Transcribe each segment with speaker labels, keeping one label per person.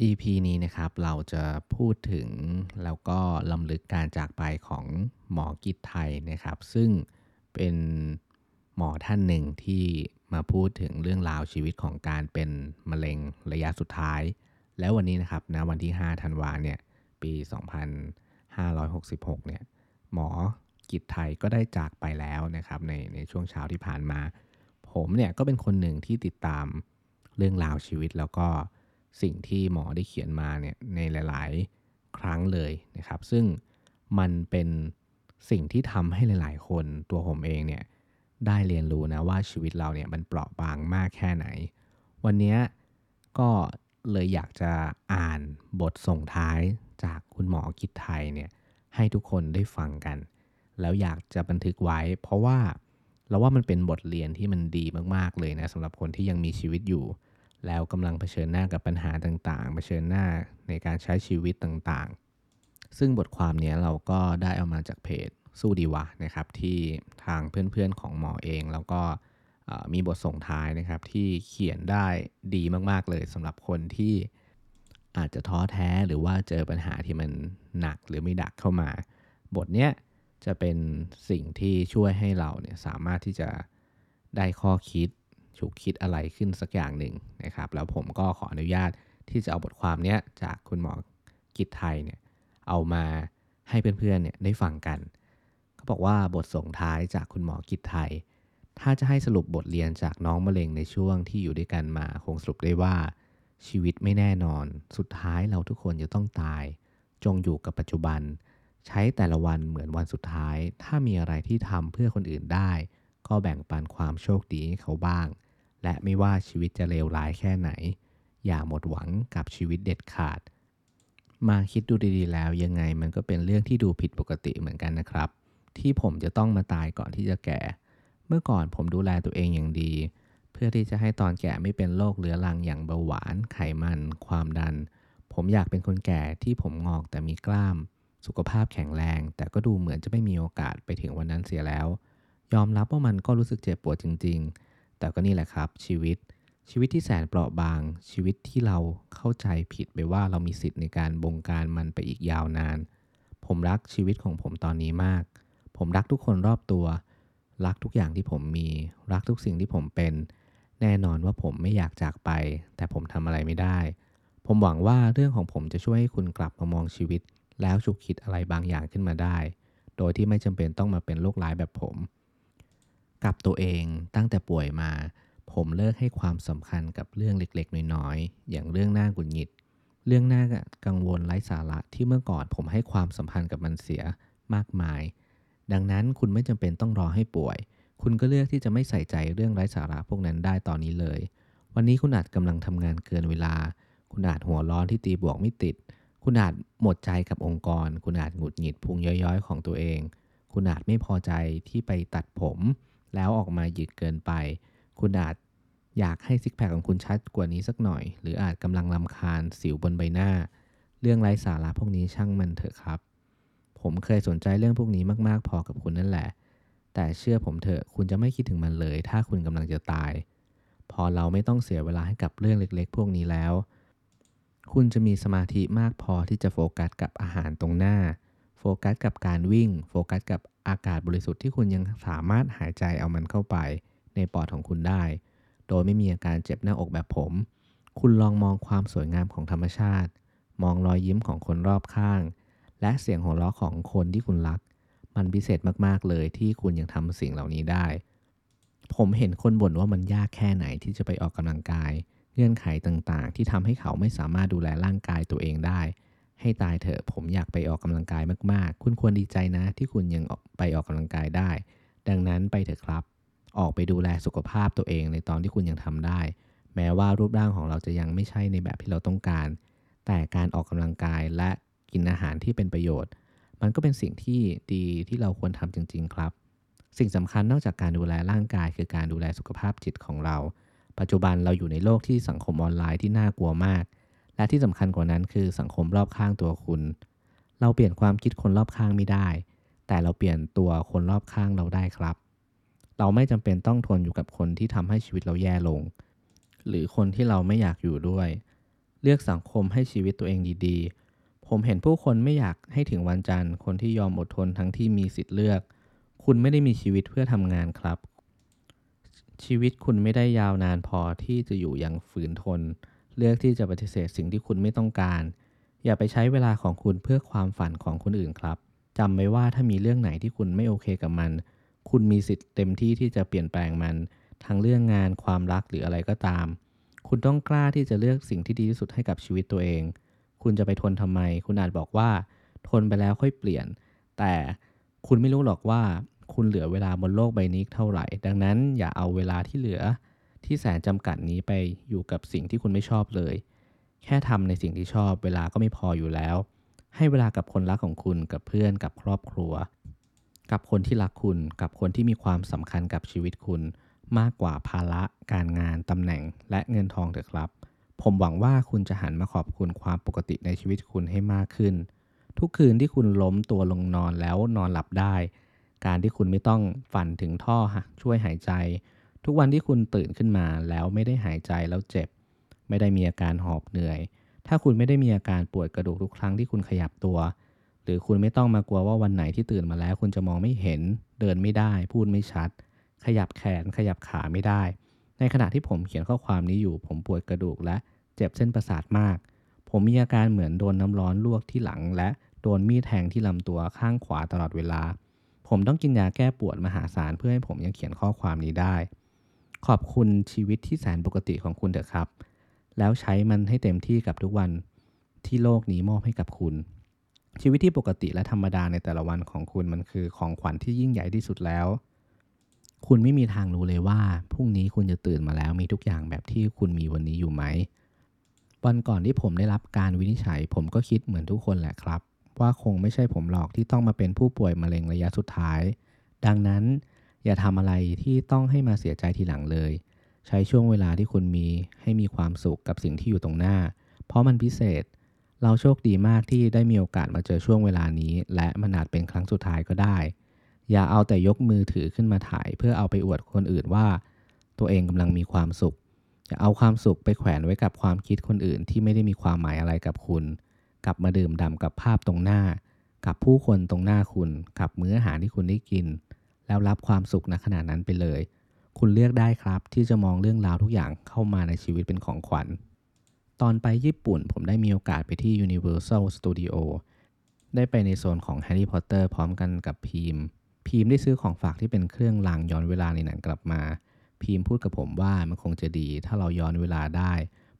Speaker 1: EP นี้นะครับเราจะพูดถึงแล้วก็ลำลึกการจากไปของหมอกิจไทยนะครับ ซึ่งเป็นหมอท่านหนึ่งที่มาพูดถึงเรื่องราวชีวิตของการเป็นมะเร็งระยะสุดท้าย แล้ววันนี้นะครับนะวันที่ 5 ธันวาเนี่ยปี 2566 เนี่ยหมอกิจไทยก็ได้จากไปแล้วนะครับในในช่วงเช้าที่ผ่านมา ผมเนี่ยก็เป็นคนหนึ่งที่ติดตามเรื่องราวชีวิตแล้วก็ สิ่งที่หมอได้เขียนมาเนี่ยในหลาย ๆ ครั้งเลยนะครับ ซึ่งมันเป็นสิ่งที่ทำให้หลาย ๆ คนตัวผมเองเนี่ยได้เรียนรู้นะว่าชีวิตเราเนี่ยมันเปราะบางมากแค่ไหน วันนี้ก็เลยอยากจะอ่านบทส่งท้ายจากคุณหมอกิจไทยเนี่ยให้ทุกคนได้ฟังกัน แล้วอยากจะบันทึกไว้ เพราะว่าเราว่ามันเป็นบทเรียนที่มันดีมากๆเลยนะสำหรับคนที่ยังมีชีวิตอยู่ แล้วกำลังเผชิญหน้ากับปัญหาต่างๆ เผชิญหน้าในการใช้ชีวิตต่างๆ ซึ่งบทความนี้เราก็ได้เอามาจากเพจสู้ดีวะนะครับที่ทางเพื่อนๆของหมอเอง แล้วก็มีบทส่งท้ายนะครับที่เขียนได้ดีมากๆเลยสำหรับคนที่อาจจะท้อแท้หรือว่าเจอปัญหาที่มันหนักหรือไม่ดักเข้ามา บทเนี้ยจะเป็นสิ่งที่ช่วยให้เราเนี่ยสามารถที่จะได้ข้อคิด ฉุกคิดอะไรขึ้นสักอย่างหนึ่งนะครับ แล้วผมก็ขออนุญาตที่จะเอาบทความนี้จากคุณหมอกิจไทยเนี่ยเอามาให้เพื่อนๆเนี่ยได้ฟังกันเขาบอกว่าบทส่งท้ายจากคุณหมอกิจไทย ถ้าจะให้สรุปบทเรียนจากน้องมะเร็งในช่วงที่อยู่ด้วยกันมาคงสรุปได้ว่า ชีวิตไม่แน่นอน สุดท้ายเราทุกคนจะต้องตาย จงอยู่กับปัจจุบัน ใช้แต่ละวันเหมือนวันสุดท้าย ถ้ามีอะไรที่ทำเพื่อคนอื่นได้ ก็แบ่งปันความโชคดีให้เขาบ้าง และไม่ว่าชีวิตจะเลวร้ายแค่ไหน อย่าหมดหวังกับชีวิตเด็ดขาด มาคิดดูดีๆ แล้วยังไงมันก็เป็นเรื่องที่ดูผิดปกติเหมือนกันนะครับ ที่ผมจะต้องมาตายก่อนที่จะแก่ เมื่อก่อนผมดูแลตัวเองอย่างดี เพื่อที่จะให้ตอนแก่ไม่เป็นโรคเรื้อรังอย่างเบาหวาน ไขมัน ความดัน ผมอยากเป็นคนแก่ที่ผมงอกแต่มีกล้าม สุขภาพแข็งแรง แต่ก็ดูเหมือนจะไม่มีโอกาสไปถึงวันนั้นเสียแล้ว ยอมรับว่ามันก็รู้สึกเจ็บปวดจริง ๆ แต่ก็นี่แหละครับ ชีวิตชีวิตที่แสนเปราะบาง ชีวิตที่เราเข้าใจผิดไปว่าเรามีสิทธิ์ในการบงการมันไปอีกยาวนาน ผมรักชีวิตของผมตอนนี้มาก ผมรักทุกคนรอบตัว รักทุกอย่างที่ผมมี รักทุกสิ่งที่ผมเป็น แน่นอนว่าผมไม่อยากจากไป แต่ผมทำอะไรไม่ได้ ผมหวังว่าเรื่องของผมจะช่วยให้คุณกลับมามองชีวิต แล้วฉุกคิดอะไรบางอย่างขึ้นมาได้ โดยที่ไม่จำเป็นต้องมาเป็นโรคร้ายแบบผม กับตัวเองตั้งแต่ป่วยมา ผมเลิกให้ความสำคัญกับเรื่องเล็กๆ น้อยๆ อย่างเรื่องหน้ากุญหงิด เรื่องหน้ากังวลไร้สาระที่เมื่อก่อนผมให้ความสัมพันธ์กับมันเสียมากมาย ดังนั้นคุณไม่จำเป็นต้องรอให้ป่วย คุณก็เลือกที่จะไม่ใส่ใจเรื่องไร้สาระพวกนั้นได้ตอนนี้เลย วันนี้คุณอาจกำลังทำงานเกินเวลา คุณอาจหัวร้อนที่ตีบวกไม่ติด คุณอาจหมดใจกับองค์กร คุณอาจหงุดหงิดพุงย้อยๆ ของตัวเอง คุณอาจไม่พอใจที่ไปตัดผม แล้วออกมาหยิดเกินไป คุณอาจอยากให้ซิกแพคของคุณชัดกว่านี้สักหน่อย หรืออาจกำลังรำคาญสิวบนใบหน้า เรื่องไร้สาระพวกนี้ช่างมันเถอะครับ ผมเคยสนใจเรื่องพวกนี้มากๆ พอกับคุณนั่นแหละ แต่เชื่อผมเถอะคุณจะไม่คิดถึงมันเลย ถ้าคุณกำลังจะตาย พอเราไม่ต้องเสียเวลาให้กับเรื่องเล็ก ๆ พวกนี้แล้ว คุณจะมีสมาธิมากพอที่จะโฟกัสกับอาหารตรงหน้า โฟกัสกับการวิ่ง โฟกัสกับอากาศบริสุทธิ์ที่คุณยังสามารถหายใจเอามันเข้าไปในปอดของคุณได้ โดยไม่มีอาการเจ็บหน้าอกแบบผม คุณลองมองความสวยงามของธรรมชาติ มองรอยยิ้มของคนรอบข้าง และเสียงหัวเราะของคนที่คุณรัก มันพิเศษมากๆเลยที่คุณยังทำสิ่งเหล่านี้ได้ ผมเห็นคนบ่นว่ามันยากแค่ไหนที่จะไปออกกำลังกาย เงื่อนไขต่างๆ ที่ทำให้เขาไม่สามารถดูแลร่างกายตัวเองได้ ให้ตายเถอะผมอยากไปออกกำลังกายมากๆ คุณควรดีใจนะ ที่คุณยังไปออกกำลังกายได้ ดังนั้นไปเถอะครับ ออกไปดูแลสุขภาพตัวเองในตอนที่คุณยังทำได้ แม้ว่ารูปร่างของเราจะยังไม่ใช่ในแบบที่เราต้องการ แต่การออกกำลังกายและกินอาหารที่เป็นประโยชน์ มันก็เป็นสิ่งที่ดีที่เราควรทำจริง ๆ ครับ สิ่งสำคัญนอกจากการดูแลร่างกายคือการดูแลสุขภาพจิตของเรา ปัจจุบันเราอยู่ในโลกที่สังคมออนไลน์ที่น่ากลัวมาก และที่สำคัญกว่านั้นคือสังคมรอบข้างตัวคุณ เราเปลี่ยนความคิดคนรอบข้างไม่ได้ แต่เราเปลี่ยนตัวคนรอบข้างเราได้ครับ เราไม่จำเป็นต้องทนอยู่กับคนที่ทำให้ชีวิตเราแย่ลง หรือคนที่เราไม่อยากอยู่ด้วย เลือกสังคมให้ชีวิตตัวเองดีๆ ผมเห็นผู้คนไม่อยากให้ถึงวันจันทร์ คนที่ยอมอดทนทั้งที่มีสิทธิ์เลือก คุณไม่ได้มีชีวิตเพื่อทำงานครับ ชีวิตคุณไม่ได้ยาวนานพอที่จะอยู่อย่างฝืนทน เลือกที่จะปฏิเสธสิ่งที่คุณไม่ต้องการ อย่าไปใช้เวลาของคุณเพื่อความฝันของคนอื่นครับจำไว้ว่าถ้ามีเรื่องไหนที่คุณไม่โอเคกับมัน คุณมีสิทธิ์เต็มที่ที่จะเปลี่ยนแปลงมัน ทั้งเรื่องงานความรักหรืออะไรก็ตาม คุณต้องกล้าที่จะเลือกสิ่งที่ดีที่สุดให้กับชีวิตตัวเอง คุณจะไปทนทำไม คุณอาจบอกว่า ทนไปแล้วค่อยเปลี่ยน แต่คุณไม่รู้หรอกว่าคุณเหลือเวลาบนโลกใบนี้เท่าไหร่ ดังนั้นอย่าเอาเวลาที่เหลือ ที่แสนจำกัดนี้ไปอยู่กับสิ่งที่คุณไม่ชอบเลย แค่ทำในสิ่งที่ชอบเวลาก็ไม่พออยู่แล้ว ให้เวลากับคนรักของคุณกับเพื่อนกับครอบครัว กับคนที่รักคุณกับคนที่มีความสำคัญกับชีวิตคุณ มากกว่าภาระ การงานตำแหน่ง และเงินทองเถอะครับ ผมหวังว่าคุณจะหันมาขอบคุณความปกติในชีวิตคุณให้มากขึ้น ทุกคืนที่คุณล้มตัวลงนอนแล้วนอนหลับได้ การที่คุณไม่ต้องฝันถึงท่อช่วยหายใจ ทุกวันที่คุณตื่นขึ้นมาแล้วไม่ได้หายใจแล้วเจ็บ ไม่ได้มีอาการหอบเหนื่อย ถ้าคุณไม่ได้มีอาการปวดกระดูกทุกครั้งที่คุณขยับตัว หรือคุณไม่ต้องมากลัวว่าวันไหนที่ตื่นมาแล้ว คุณจะมองไม่เห็น เดินไม่ได้ พูดไม่ชัด ขยับแขนขยับขาไม่ได้ ในขณะที่ผมเขียนข้อความนี้อยู่ ผมปวดกระดูกและเจ็บเส้นประสาทมาก ผมมีอาการเหมือนโดนน้ำร้อนลวกที่หลัง และโดนมีดแทงที่ลำตัวข้างขวาตลอดเวลา ผมต้องกินยาแก้ปวดมหาศาลเพื่อให้ผมยังเขียนข้อความนี้ได้ ขอบคุณชีวิตที่แสนปกติของคุณเถอะครับ แล้วใช้มันให้เต็มที่กับทุกวันที่โลกนี้มอบให้กับคุณ ชีวิตที่ปกติและธรรมดาในแต่ละวันของคุณมันคือของขวัญที่ยิ่งใหญ่ที่สุดแล้ว คุณไม่มีทางรู้เลยว่าพรุ่งนี้คุณจะตื่นมาแล้วมีทุกอย่างแบบที่คุณมีวันนี้อยู่ไหมวันก่อนที่ผมได้รับการวินิจฉัย ผมก็คิดเหมือนทุกคนแหละครับ ว่าคงไม่ใช่ผมหรอกที่ต้องมาเป็นผู้ป่วยมะเร็งระยะสุดท้าย ดังนั้น อย่าทำอะไรที่ต้องให้มาเสียใจทีหลังเลย ใช้ช่วงเวลาที่คุณมีให้มีความสุขกับสิ่งที่อยู่ตรงหน้า เพราะมันพิเศษ เราโชคดีมากที่ได้มีโอกาสมาเจอช่วงเวลานี้ และมันอาจเป็นครั้งสุดท้ายก็ได้ อย่าเอาแต่ยกมือถือขึ้นมาถ่าย เพื่อเอาไปอวดคนอื่นว่า ตัวเองกำลังมีความสุข อย่าเอาความสุขไปแขวนไว้กับความคิดคนอื่นที่ไม่ได้มีความหมายอะไรกับคุณ กลับมาดื่มด่ำกับภาพตรงหน้า กับผู้คนตรงหน้าคุณ กับมื้ออาหารที่คุณได้กิน แล้วรับความสุขณขณะนั้นไปเลย คุณเลือกได้ครับที่จะมองเรื่องราวทุกอย่างเข้ามาในชีวิตเป็นของขวัญ ตอนไปญี่ปุ่นผมได้มีโอกาสไปที่ Universal Studio ได้ไปในโซนของ Harry Potter พร้อมกันกับพีม พีมได้ซื้อของฝากที่เป็นเครื่องรางย้อนเวลาในหนังกลับมา พีมพูดกับผมว่ามันคงจะดี ถ้าเราย้อนเวลาได้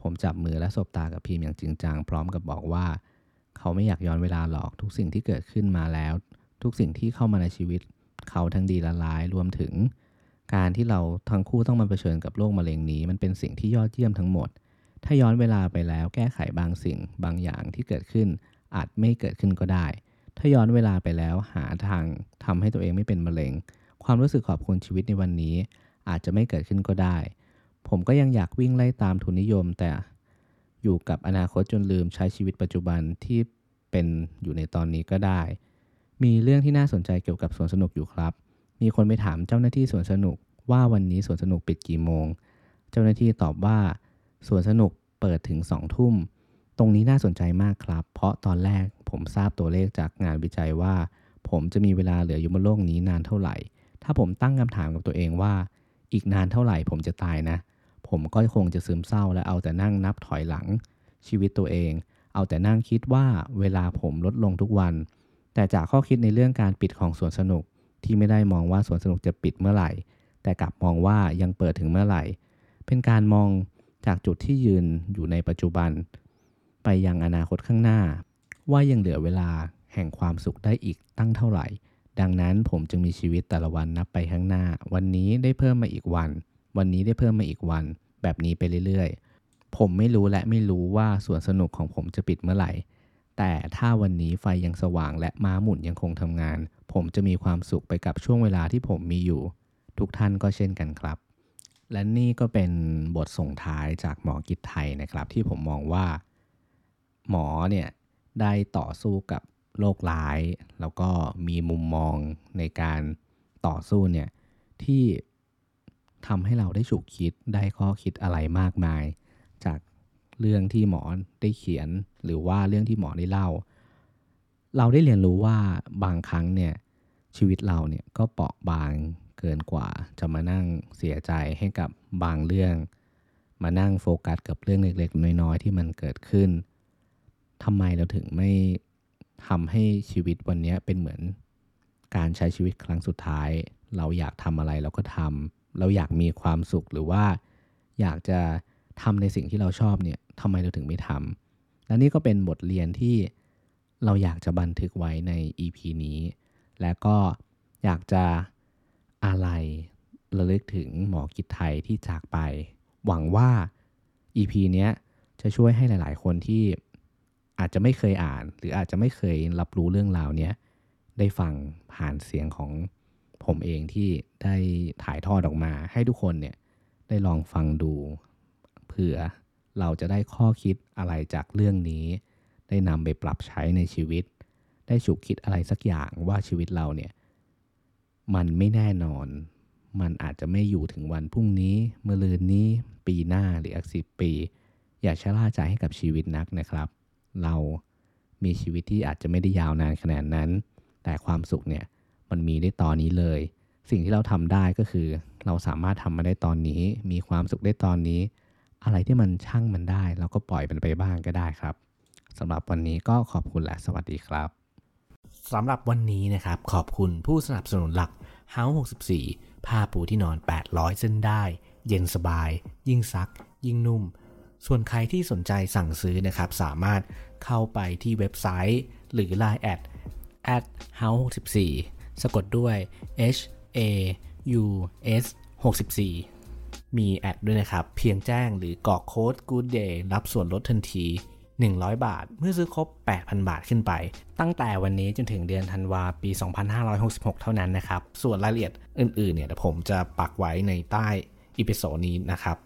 Speaker 1: ผมจับมือและสบตากับพีมอย่างจริงจังพร้อมกับบอกว่า เขาไม่อยากย้อนเวลาหรอกทุกสิ่งที่เกิดขึ้นมาแล้ว ทุกสิ่งที่เข้ามาในชีวิต เขาทั้งดีและร้ายรวมถึง การที่เราทั้งคู่ต้องมาเผชิญกับโรคมะเร็งนี้ มันเป็นสิ่งที่ยอดเยี่ยมทั้งหมด ถ้าย้อนเวลาไปแล้วแก้ไขบางสิ่งบางอย่างที่เกิดขึ้น อาจไม่เกิดขึ้นก็ได้ ถ้าย้อนเวลาไปแล้วหาทางทำให้ตัวเองไม่เป็นมะเร็ง ความรู้สึกขอบคุณชีวิตในวันนี้ อาจจะไม่เกิดขึ้นก็ได้ ผมก็ยังอยากวิ่งไล่ตามทุนนิยม แต่อยู่กับอนาคตจนลืมใช้ชีวิตปัจจุบันที่เป็นอยู่ในตอนนี้ก็ได้ มีเรื่องที่น่าสนใจเกี่ยวกับสวนสนุกอยู่ครับ มีคนไปถามเจ้าหน้าที่สวนสนุกว่าวันนี้สวนสนุกปิดกี่โมง เจ้าหน้าที่ตอบว่าสวนสนุกเปิดถึงสองทุ่ม ตรงนี้น่าสนใจมากครับ เพราะตอนแรกผมทราบตัวเลขจากงานวิจัยว่า ผมจะมีเวลาเหลืออยู่บนโลกนี้นานเท่าไหร่ ถ้าผมตั้งคำถามกับตัวเองว่า อีกนานเท่าไหร่ผมจะตายนะ ผมก็คงจะซึมเศร้าและเอาแต่นั่งนับถอยหลัง ชีวิตตัวเอง เอาแต่นั่งคิดว่าเวลาผมลดลงทุกวัน แต่จากข้อคิดในเรื่องการปิดของสวนสนุกที่ไม่ได้มองว่าสวนสนุกจะปิดเมื่อไหร่ แต่กลับมองว่ายังเปิดถึงเมื่อไหร่ เป็นการมองจากจุดที่ยืนอยู่ในปัจจุบัน ไปยังอนาคตข้างหน้า ว่ายังเหลือเวลาแห่งความสุขได้อีกตั้งเท่าไหร่ ดังนั้นผมจึงมีชีวิตแต่ละวันนับไปข้างหน้า วันนี้ได้เพิ่มมาอีกวัน วันนี้ได้เพิ่มมาอีกวัน แบบนี้ไปเรื่อยๆ ผมไม่รู้และไม่รู้ว่าสวนสนุกของผมจะปิดเมื่อไหร่ แต่ถ้าวันนี้ไฟยังสว่างและม้าหมุนยังคงทำงาน ผมจะมีความสุขไปกับช่วงเวลาที่ผมมีอยู่ ทุกท่านก็เช่นกันครับ และนี่ก็เป็นบทส่งท้ายจากหมอกิจไทยนะครับ ที่ผมมองว่า หมอเนี่ยได้ต่อสู้กับโรคร้าย แล้วก็มีมุมมองในการต่อสู้เนี่ยที่ทำให้เราได้ฉุกคิดได้ข้อคิดอะไรมากมาย จาก เรื่องที่หมอได้เขียน หรือว่าเรื่องที่หมอได้เล่า เราได้เรียนรู้ว่าบางครั้งเนี่ยชีวิตเราเนี่ยก็เปราะบางเกินกว่า จะมานั่งเสียใจให้กับบางเรื่อง มานั่งโฟกัสกับเรื่องเล็กๆ น้อยๆ ที่มันเกิดขึ้นทำไมเราถึงไม่ทำให้ชีวิตวันนี้เป็นเหมือน การใช้ชีวิตครั้งสุดท้าย เราอยากทำอะไรเราก็ทำเราอยากมีความสุขหรือว่าอยากจะ ทำในสิ่งที่เราชอบเนี่ยทำไมเราถึงไม่ทำและนี่ก็เป็นบทเรียนที่เราอยากจะบันทึกไว้ใน EP นี้ และก็อยากจะอะไรระลึกถึงหมอกิจไทยที่จากไป หวังว่า EP เนี้ยจะช่วยให้หลาย ๆ คนที่อาจจะไม่เคยอ่าน หรืออาจจะไม่เคยรับรู้เรื่องราวเนี้ยได้ฟังผ่านเสียงของผมเองที่ได้ถ่ายทอดออกมา ให้ทุกคนเนี่ยได้ลองฟังดู ผื่อเราจะได้ข้อคิดอะไรจากเรื่องนี้ ได้นำไปปรับใช้ในชีวิต ได้ฉุกคิดอะไรสักอย่างว่าชีวิตเราเนี่ย มันไม่แน่นอน มันอาจจะไม่อยู่ถึงวันพรุ่งนี้เมื่อลืนนี้ ปีหน้าหรืออีกสิบปี อย่าชะล่าใจให้กับชีวิตนักนะครับ เรามีชีวิตที่อาจจะไม่ได้ยาวนานขนาดนั้น แต่ความสุขเนี่ยมันมีได้ตอนนี้เลย สิ่งที่เราทำได้ก็คือ เราสามารถทำมาได้ตอนนี้ มีความสุขได้ตอนนี้ อะไรที่มันช่างมันได้เราก็ปล่อยมันไปบ้างก็ได้ครับสำหรับวันนี้ก็ขอบคุณและสวัสดีครับสำหรับวันนี้นะครับ ขอบคุณผู้สนับสนุนหลัก House 64 ผ้าปูที่นอน 800 เส้นได้ เย็นสบาย ยิ่งซัก ยิ่งนุ่ม ส่วนใครที่สนใจสั่งซื้อนะครับ สามารถเข้าไปที่เว็บไซต์ หรือ Line แอด at house 64สะกดด้วย h a u s 64 มี at ด้วยนะครับ เพียงแจ้งหรือกรอกโค้ด good day รับส่วนลดทันที 100 บาท เมื่อซื้อครบ 8,000 บาทขึ้นไป ตั้งแต่วันนี้จนถึงเดือนธันวาปี 2566 เท่านั้นนะครับ ส่วนรายละเอียดอื่นๆเนี่ยผมจะปักไว้ในใต้ episode นี้นะครับ